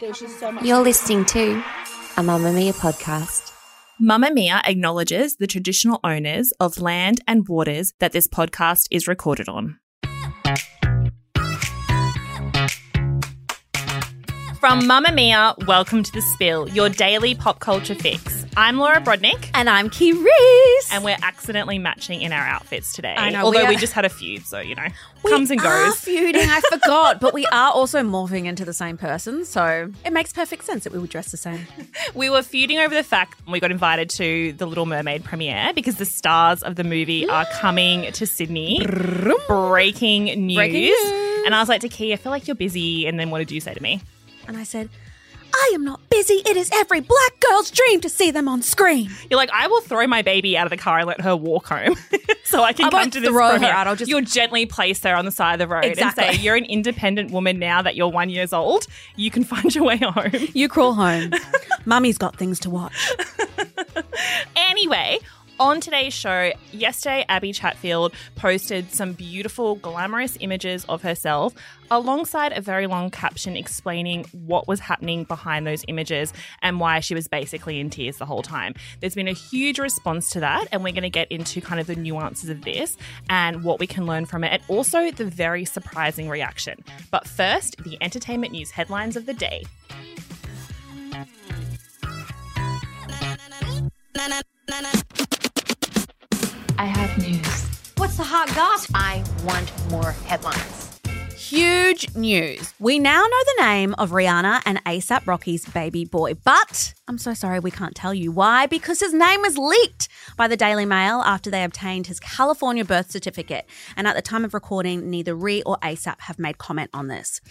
You're listening to a Mamamia podcast. Mamamia acknowledges the traditional owners of land and waters that this podcast is recorded on. From Mamamia, welcome to The Spill, your daily pop culture fix. I'm Laura Brodnik. And I'm Kee Reece. And we're accidentally matching in our outfits today. I know, Although we we, just had a feud, so, you know, comes and are goes. feuding, I forgot, but we are also morphing into the same person, so it makes perfect sense that we would dress the same. We were feuding over the fact we got invited to the Little Mermaid premiere because the stars of the movie are coming to Sydney. Breaking news. Breaking news. And I was like to Kee, I feel like you're busy. And then what did you say to me? And I said, I am not It is every black girl's dream to see them on screen. You're like, I will throw my baby out of the car and let her walk home, so I can I come to this throw her out, I'll just- You'll gently place her on the side of the road Exactly. and say, "You're an independent woman now that you're one years old. You can find your way home." You crawl home. Mummy's got things to watch. Anyway, on today's show, yesterday Abbie Chatfield posted some beautiful, glamorous images of herself alongside a very long caption explaining what was happening behind those images and why she was basically in tears the whole time. There's been a huge response to that, and we're going to get into kind of the nuances of this and what we can learn from it, and also the very surprising reaction. But first, the entertainment news headlines of the day. I have news. What's the hot gossip? I want more headlines. Huge news. We now know the name of Rihanna and ASAP Rocky's baby boy, but I'm so sorry we can't tell you why because his name was leaked by the Daily Mail after they obtained his California birth certificate. And at the time of recording, neither Ri or ASAP have made comment on this.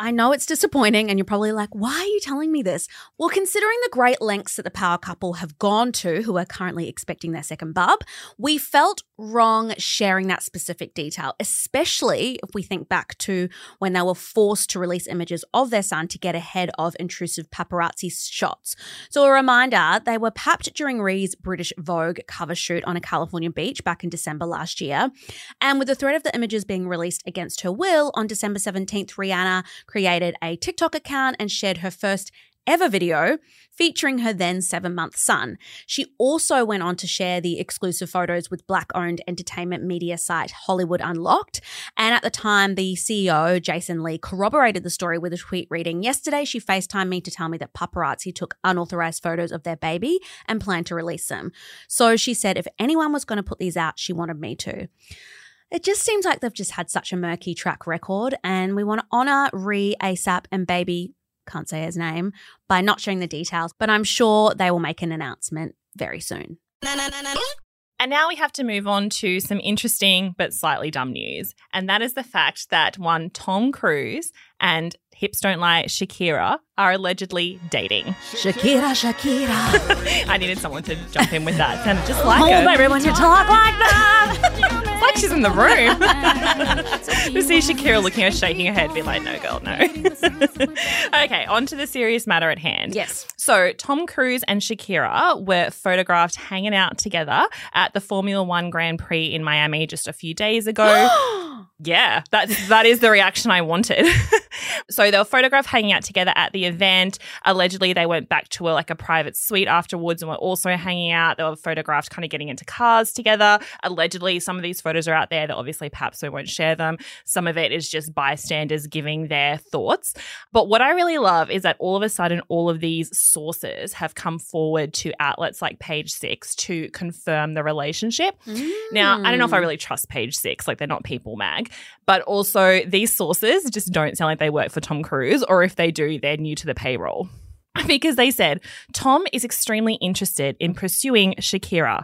I know it's disappointing, and you're probably like, why are you telling me this? Well, considering the great lengths that the power couple have gone to, who are currently expecting their second bub, we felt wrong sharing that specific detail, especially if we think back to when they were forced to release images of their son to get ahead of intrusive paparazzi shots. So, a reminder they were papped during Ree's British Vogue cover shoot on a California beach back in December last year. And with the threat of the images being released against her will, on December 17th, Rihanna created a TikTok account and shared her first ever video featuring her then seven month son. She also went on to share the exclusive photos with black owned entertainment media site Hollywood Unlocked. And at the time, the CEO, Jason Lee, corroborated the story with a tweet reading Yesterday, she FaceTimed me to tell me that paparazzi took unauthorized photos of their baby and planned to release them. So she said if anyone was going to put these out, she wanted me to. It just seems like they've just had such a murky track record, and we want to honor Re, ASAP, and Baby, can't say his name, by not sharing the details, but I'm sure they will make an announcement very soon. And now we have to move on to some interesting but slightly dumb news. And that is the fact that one Tom Cruise and Hips Don't Lie Shakira are allegedly dating. Shakira, Shakira. I needed someone to jump in with that. Sounded just like Hold her. everyone to talk like that. like she's in the room. to see Shakira looking at her, shaking her head, be like, no, girl, no. okay, on to the serious matter at hand. Yes. So, Tom Cruise and Shakira were photographed hanging out together at the Formula One Grand Prix in Miami just a few days ago. yeah, that's that is the reaction I wanted. so they were photographed hanging out together at the event. Allegedly, they went back to a, like a private suite afterwards and were also hanging out. They were photographed kind of getting into cars together. Allegedly, some of these photos are out there that obviously perhaps we won't share them. Some of it is just bystanders giving their thoughts. But what I really love is that all of a sudden, all of these sources have come forward to outlets like Page Six to confirm the relationship. Now, I don't know if I mm. really trust Page Six, like they're not People Mag, but also these sources just don't sound like they work for Tom Cruise, or if they do, they're new to the payroll. Because they said Tom is extremely interested in pursuing Shakira.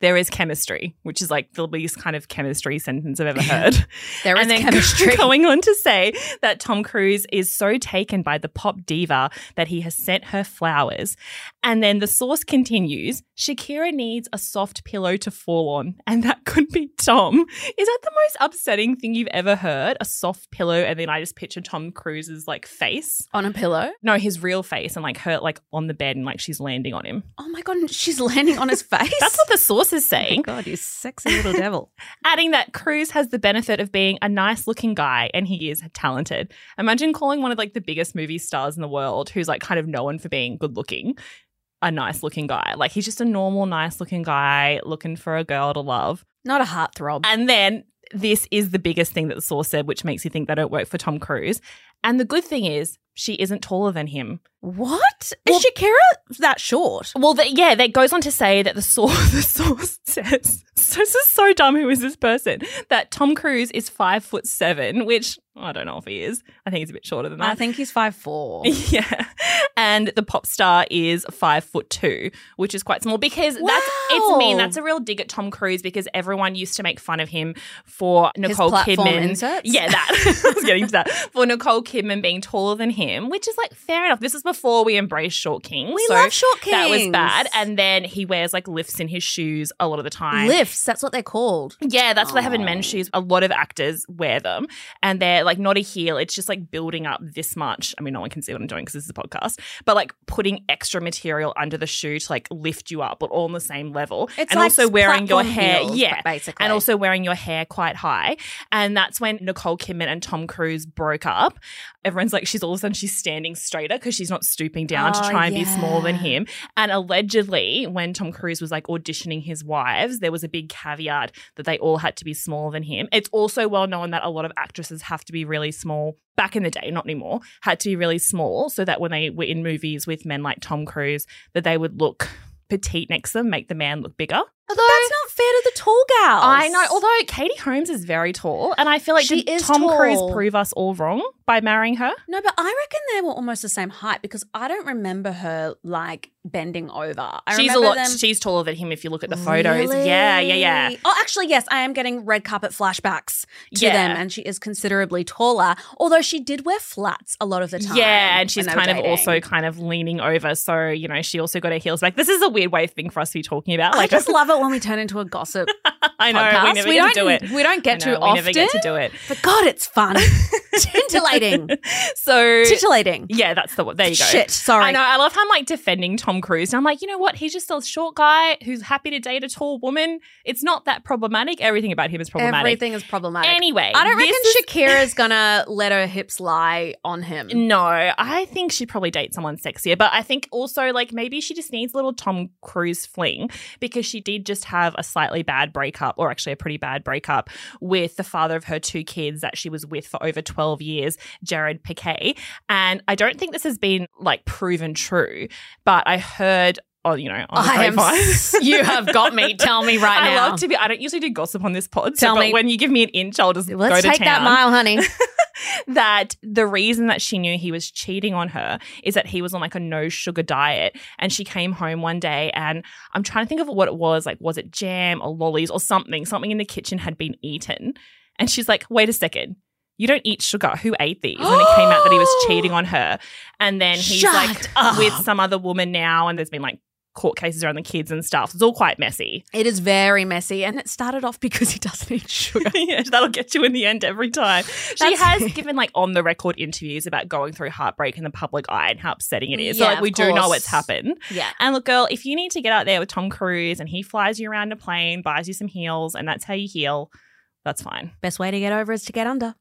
There is chemistry, which is like the least kind of chemistry sentence I've ever heard. There is and then chemistry. going on to say that Tom Cruise is so taken by the pop diva that he has sent her flowers. And then the source continues Shakira needs a soft pillow to fall on, and that could be Tom. Is that the most upsetting thing you've ever heard? A soft pillow, and then I just picture Tom Cruise's like face. On a pillow? No, his real face, and like her like on the bed and like she's landing on him. Oh my God, she's landing on his face? That's what the source is Oh saying. my God, you sexy little devil. adding that Cruise has the benefit of being a nice looking guy and he is talented. Imagine calling one of like the biggest movie stars in the world who's like kind of known for being good looking a nice looking guy. Like he's just a normal nice looking guy looking for a girl to love. Not a heartthrob. And then this is the biggest thing that the source said, which makes you think they don't work for Tom Cruise. And the good thing is, she isn't taller than him. What? Well- Is Shakira that short? Well, the, yeah, that goes on to say that the source, the source says, so this is so dumb. Who is this person? That Tom Cruise is five foot seven, which I don't know if he is. I think he's a bit shorter than that. I think he's five four. Yeah. And the pop star is five foot two, which is quite small because that's it's mean. That's a real dig at Tom Cruise because everyone used to make fun of him for Nicole Kidman. inserts? Yeah, that. I was getting to that. For Nicole Kidman being taller than him, which is like fair enough. This is before we embraced short kings. We so love short kings. That was bad. And then he wears like lifts in his shoes a lot of the time. Lifts, that's what they're called. Yeah, that's what they have in Oh. men's shoes. A lot of actors wear them, and they're like not a heel. It's just like building up this much. I mean, no one can see what I'm doing because this is a podcast, but like putting extra material under the shoe to like lift you up, but all on the same level. It's and like also wearing your hair, heels, yeah, basically. and also wearing your hair quite high. And that's when Nicole Kidman and Tom Cruise broke up. Everyone's like, she's all of a sudden she's standing straighter because she's not stooping down to Oh, try and be smaller than him. And allegedly, when Tom Cruise was like auditioning his wives, there was a big caveat that they all had to be smaller than him. It's also well known that a lot of actresses have to be really small back in the day, not anymore, had to be really small so that when they were in movies with men like Tom Cruise, that they would look petite next to them, make the man look bigger. Although That's not fair to the tall gals. I know, although Katie Holmes is very tall, and I feel like She did is Tom tall. Cruise prove us all wrong by marrying her? No, but I reckon they were almost the same height because I don't remember her like bending over. I she's a lot. them- She's taller than him if you look at the photos. Yeah, yeah, yeah. Oh, actually, yes, I am getting red carpet flashbacks to Yeah. them, and she is considerably taller. Although she did wear flats a lot of the time. Yeah, and she's when they were kind of dating. also kind of leaning over, so you know she also got her heels back. This is a weird way thing for us to be talking about. I Like, just love it when we turn into a gossip I know podcast. we never we get don't to do it. We don't get I know, to we often. never get to do it. But God, it's fun, titillating, So titillating. yeah, that's the one. There you go. Shit, sorry. I know. I love how I'm like defending Tom Cruise. And I'm like, you know what? He's just a short guy who's happy to date a tall woman. It's not that problematic. Everything about him is problematic. Everything is problematic. Anyway, I don't reckon is- Shakira's gonna let her hips lie on him. No, I think she'd probably dates someone sexier. But I think also, like, maybe she just needs a little Tom Cruise fling because she did just have a slightly bad breakup, or actually a pretty bad breakup, with the father of her two kids that she was with for over 12 years, Jared Piqué. And I don't think this has been, like, proven true, but I heard. Oh, you know, I am. you have got me. Tell me right I now. I love to be. I don't usually do gossip on this pod. Tell so, me. But when you give me an inch, I'll just Let's go to take that mile, honey. that the reason that she knew he was cheating on her is that he was on like a no sugar diet and she came home one day and I'm trying to think of what it was like was it jam or lollies or something something in the kitchen had been eaten and she's like wait a second you don't eat sugar. Who ate these? And it came out that he was cheating on her. And then he's Shut like up. with some other woman now, and there's been like court cases around the kids and stuff. It's all quite messy. It is very messy, and it started off because he doesn't eat sugar. yeah, that'll get you in the end every time. She has given like on the record interviews about going through heartbreak in the public eye and how upsetting it is. so Yeah, like we of do know course. it's happened. yeah. And look, girl, if you need to get out there with Tom Cruise and he flies you around a plane, buys you some heels, and that's how you heal, that's fine. Best way to get over is to get under.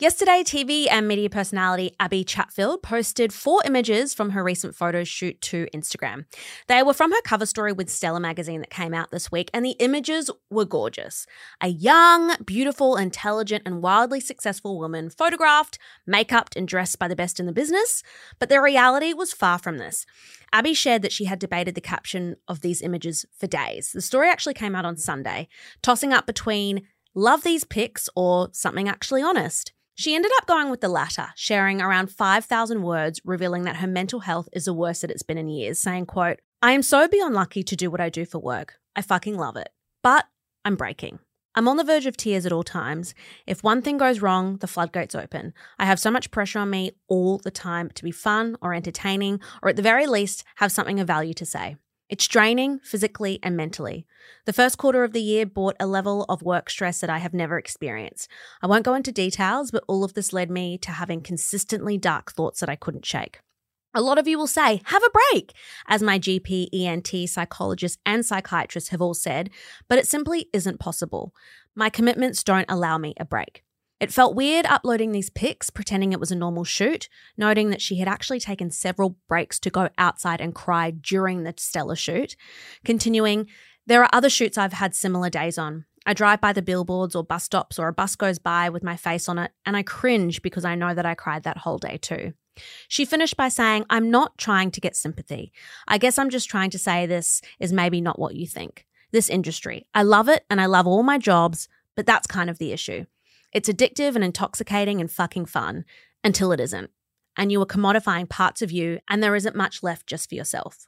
Yesterday, TV and media personality Abbie Chatfield posted four images from her recent photo shoot to Instagram. They were from her cover story with Stellar magazine that came out this week, and the images were gorgeous. A young, beautiful, intelligent, and wildly successful woman photographed, make upped, and dressed by the best in the business. But the reality was far from this. Abbie shared that she had debated the caption of these images for days. The story actually came out on Sunday, tossing up between love these pics or something actually honest. She ended up going with the latter, sharing around 5,000 words revealing that her mental health is the worst that it's been in years, saying, quote, I am so beyond lucky to do what I do for work. I fucking love it. But I'm breaking. I'm on the verge of tears at all times. If one thing goes wrong, the floodgates open. I have so much pressure on me all the time to be fun or entertaining, or at the very least, have something of value to say. It's draining physically and mentally. The first quarter of the year brought a level of work stress that I have never experienced. I won't go into details, but all of this led me to having consistently dark thoughts that I couldn't shake. A lot of you will say, have a break, as my GP, ENT, psychologist, and psychiatrist have all said, but it simply isn't possible. My commitments don't allow me a break. It felt weird uploading these pics, pretending it was a normal shoot, noting that she had actually taken several breaks to go outside and cry during the Stellar shoot. Continuing, there are other shoots I've had similar days on. I drive by the billboards or bus stops, or a bus goes by with my face on it, and I cringe because I know that I cried that whole day too. She finished by saying, I'm not trying to get sympathy. I guess I'm just trying to say this is maybe not what you think. This industry. I love it and I love all my jobs, but that's kind of the issue. It's addictive and intoxicating and fucking fun until it isn't. And you are commodifying parts of you, and there isn't much left just for yourself.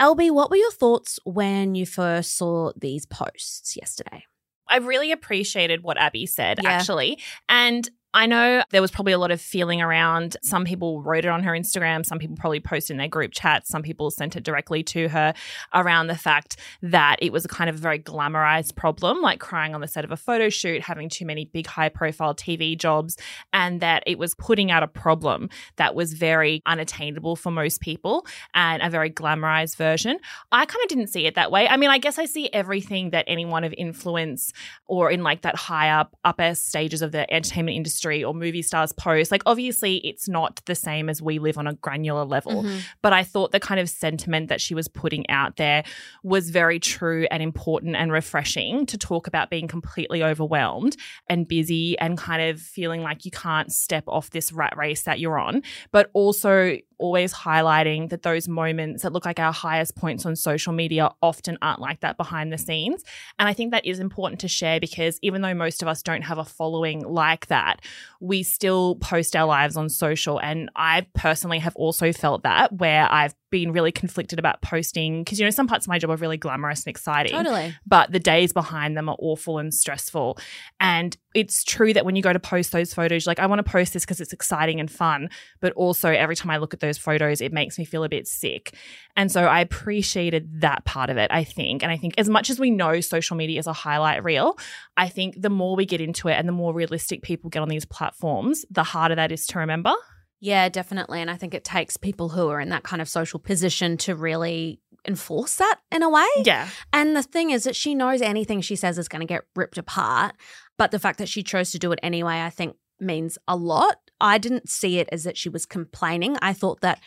LB, what were your thoughts when you first saw these posts yesterday? I really appreciated what Abbie said, Yeah. actually. And I know there was probably a lot of feeling around. Some people wrote it on her Instagram. Some people probably posted in their group chats. Some people sent it directly to her around the fact that it was a kind of very glamorized problem, like crying on the set of a photo shoot, having too many big, high profile TV jobs, and that it was putting out a problem that was very unattainable for most people and a very glamorized version. I kind of didn't see it that way. I mean, I guess I see everything that anyone of influence or in like that high up, upper stages of the entertainment industry or movie stars post. Like, obviously, it's not the same as we live on a granular level. Mm-hmm. But I thought the kind of sentiment that she was putting out there was very true and important and refreshing to talk about being completely overwhelmed and busy and kind of feeling like you can't step off this rat race that you're on, but also always highlighting that those moments that look like our highest points on social media often aren't like that behind the scenes. And I think that is important to share because even though most of us don't have a following like that, we still post our lives on social. And I personally have also felt that where I've been really conflicted about posting because, you know, some parts of my job are really glamorous and exciting Totally. but the days behind them are awful and stressful. And it's true that when you go to post those photos, you're like, I want to post this because it's exciting and fun. But also, every time I look at those photos, it makes me feel a bit sick. And so I appreciated that part of it, I think. And I think as much as we know social media is a highlight reel, I think the more we get into it and the more realistic people get on these platforms, the harder that is to remember. Yeah, definitely. And I think it takes people who are in that kind of social position to really enforce that in a way. Yeah. And the thing is that she knows anything she says is going to get ripped apart. But the fact that she chose to do it anyway, I think means a lot. I didn't see it as that she was complaining. I thought that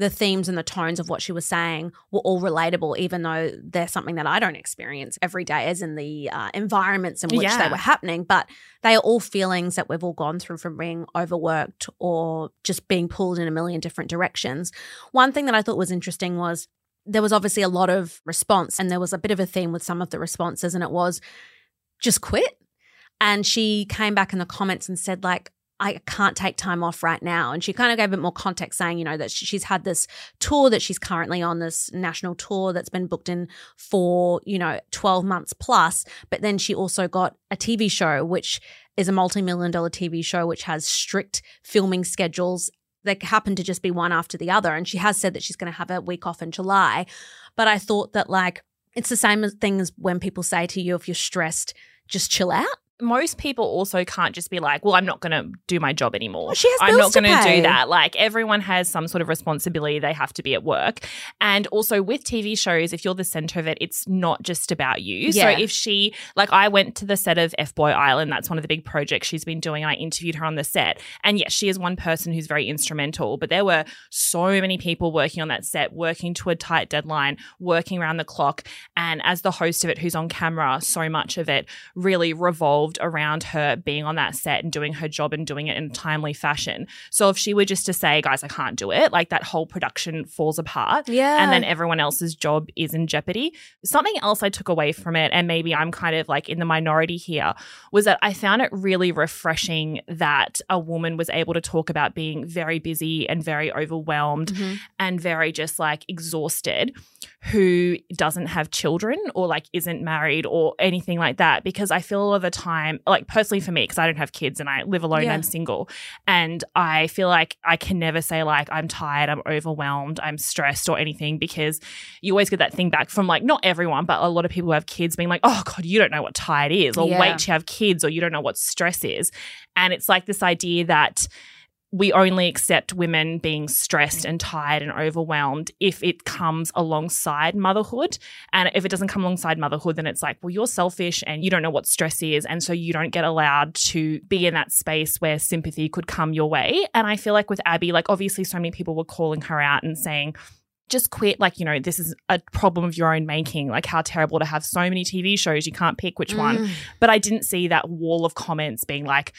the themes and the tones of what she was saying were all relatable, even though they're something that I don't experience every day, as in the uh, environments in which they were happening. But they are all feelings that we've all gone through from being overworked or just being pulled in a million different directions. One thing that I thought was interesting was there was obviously a lot of response, and there was a bit of a theme with some of the responses, and it was just quit. And she came back in the comments and said, like, I can't take time off right now. And she kind of gave a bit more context saying, you know, that she's had this tour that she's currently on, this national tour that's been booked in for, you know, 12 months plus. But then she also got a TV show, which is a multi million dollar TV show, which has strict filming schedules. They happen to just be one after the other. And she has said that she's going to have a week off in July. But I thought that, like, it's the same thing as when people say to you, if you're stressed, just chill out. Most people also can't just be like, well, I'm not going to do my job anymore. Well, she has I'm not going to do that. Like everyone has some sort of responsibility. They have to be at work. And also with TV shows, if you're the center of it, it's not just about you. Yeah. So if she, like I went to the set of F Boy Island, that's one of the big projects she's been doing. I interviewed her on the set. And yes, she is one person who's very instrumental, but there were so many people working on that set, working to a tight deadline, working around the clock. And as the host of it, who's on camera, so much of it really revolved revolved around her being on that set and doing her job and doing it in a timely fashion. So if she were just to say, guys, I can't do it, like that whole production falls apart. Yeah. And then everyone else's job is in jeopardy. Something else I took away from it, and maybe I'm kind of like in the minority here, was that I found it really refreshing that a woman was able to talk about being very busy and very overwhelmed Mm-hmm. and very just like exhausted who doesn't have children or like isn't married or anything like that because I feel all of the time like personally for me because I don't have kids and I live alone Yeah. I'm single and I feel like I can never say like I'm tired I'm overwhelmed I'm stressed or anything because you always get that thing back from like not everyone but a lot of people who have kids being like oh god you don't know what tired is or Yeah. wait to have kids or you don't know what stress is and it's like this idea that we only accept women being stressed and tired and overwhelmed if it comes alongside motherhood. And if it doesn't come alongside motherhood, then it's like, well, you're selfish and you don't know what stress is. And so you don't get allowed to be in that space where sympathy could come your way. And I feel like with Abbie, like obviously so many people were calling her out and saying, just quit. Like, you know, this is a problem of your own making. Like, how terrible to have so many TV shows. You can't pick which one. Mm. But I didn't see that wall of comments being like,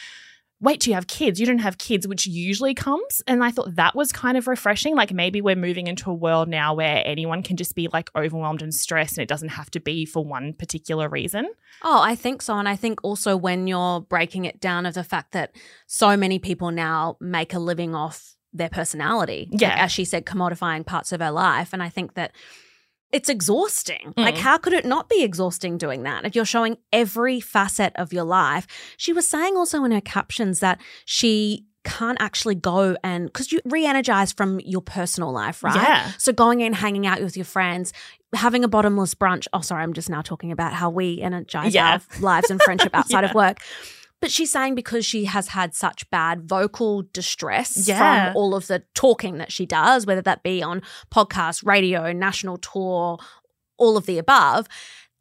wait till you have kids. You don't have kids, which usually comes. And I thought that was kind of refreshing. Like maybe we're moving into a world now where anyone can just be like overwhelmed and stressed and it doesn't have to be for one particular reason. Oh, I think so. And I think also when you're breaking it down of the fact that so many people now make a living off their personality. Like, Yeah. as she said, commodifying parts of her life. And I think that it's exhausting. Like, Mm. how could it not be exhausting doing that? If you're showing every facet of your life. She was saying also in her captions that she can't actually go and because you re-energize from your personal life, right? Yeah. So going in, hanging out with your friends, having a bottomless brunch. Oh, sorry, I'm just now talking about how we energize Yeah. our lives and friendship outside of work. But she's saying because she has had such bad vocal distress Yeah. from all of the talking that she does, whether that be on podcast, radio, national tour, all of the above,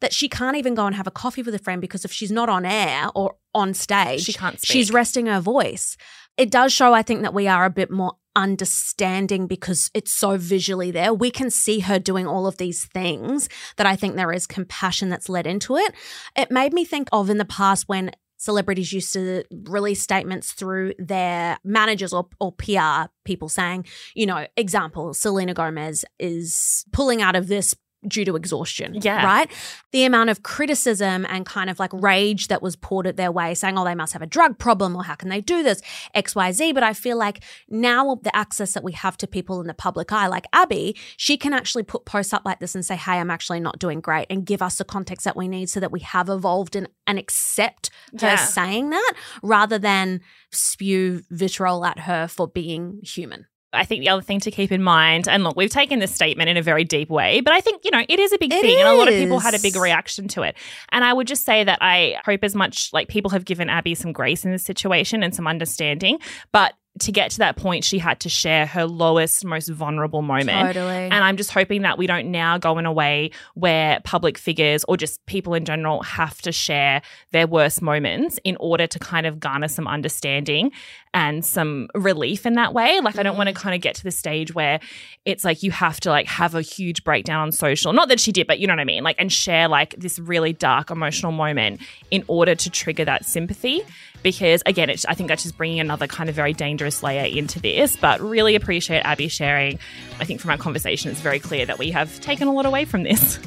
that she can't even go and have a coffee with a friend because if she's not on air or on stage, She can't she's resting her voice. It does show, I think, that we are a bit more understanding because it's so visually there. We can see her doing all of these things that I think there is compassion that's led into it. It made me think of in the past when celebrities used to release statements through their managers or, or PR people saying, you know, example, Selena Gomez is pulling out of this due to exhaustion. Yeah. Right? The amount of criticism and kind of like rage that was poured at their way, saying, oh, they must have a drug problem or how can they do this? XYZ. But I feel like now the access that we have to people in the public eye, like Abbie, she can actually put posts up like this and say, hey, I'm actually not doing great and give us the context that we need so that we have evolved and, and accept her Yeah. saying that rather than spew vitriol at her for being human. I think the other thing to keep in mind, and look, we've taken this statement in a very deep way, but I think, you know, it is a big It thing. And a lot of people had a big reaction to it. And I would just say that I hope as much like people have given Abbie some grace in this situation and some understanding. But to get to that point, she had to share her lowest, most vulnerable moment. Totally. And I'm just hoping that we don't now go in a way where public figures or just people in general have to share their worst moments in order to kind of garner some understanding and some relief in that way. Like I don't want to mm. kind of get to the stage where it's like you have to like have a huge breakdown on social. Not that she did, but you know what I mean? Like and share like this really dark emotional moment in order to trigger that sympathy because again, I think that's just bringing another kind of very dangerous layer into this. But really appreciate Abbie sharing. I think from our conversation, it's very clear that we have taken a lot away from this.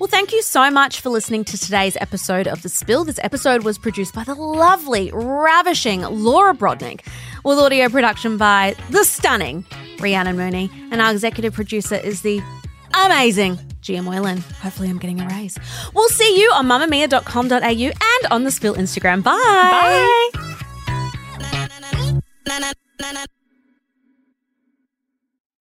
Well, thank you so much for listening to today's episode of The Spill. This episode was produced by the lovely, ravishing Laura Brodnik, with audio production by the stunning Rhiannon Mooney. And our executive producer is the amazing Gia Moylan. Hopefully, I'm getting a raise. We'll see you on mamamia.com.au and on The Spill Instagram. Bye. Bye.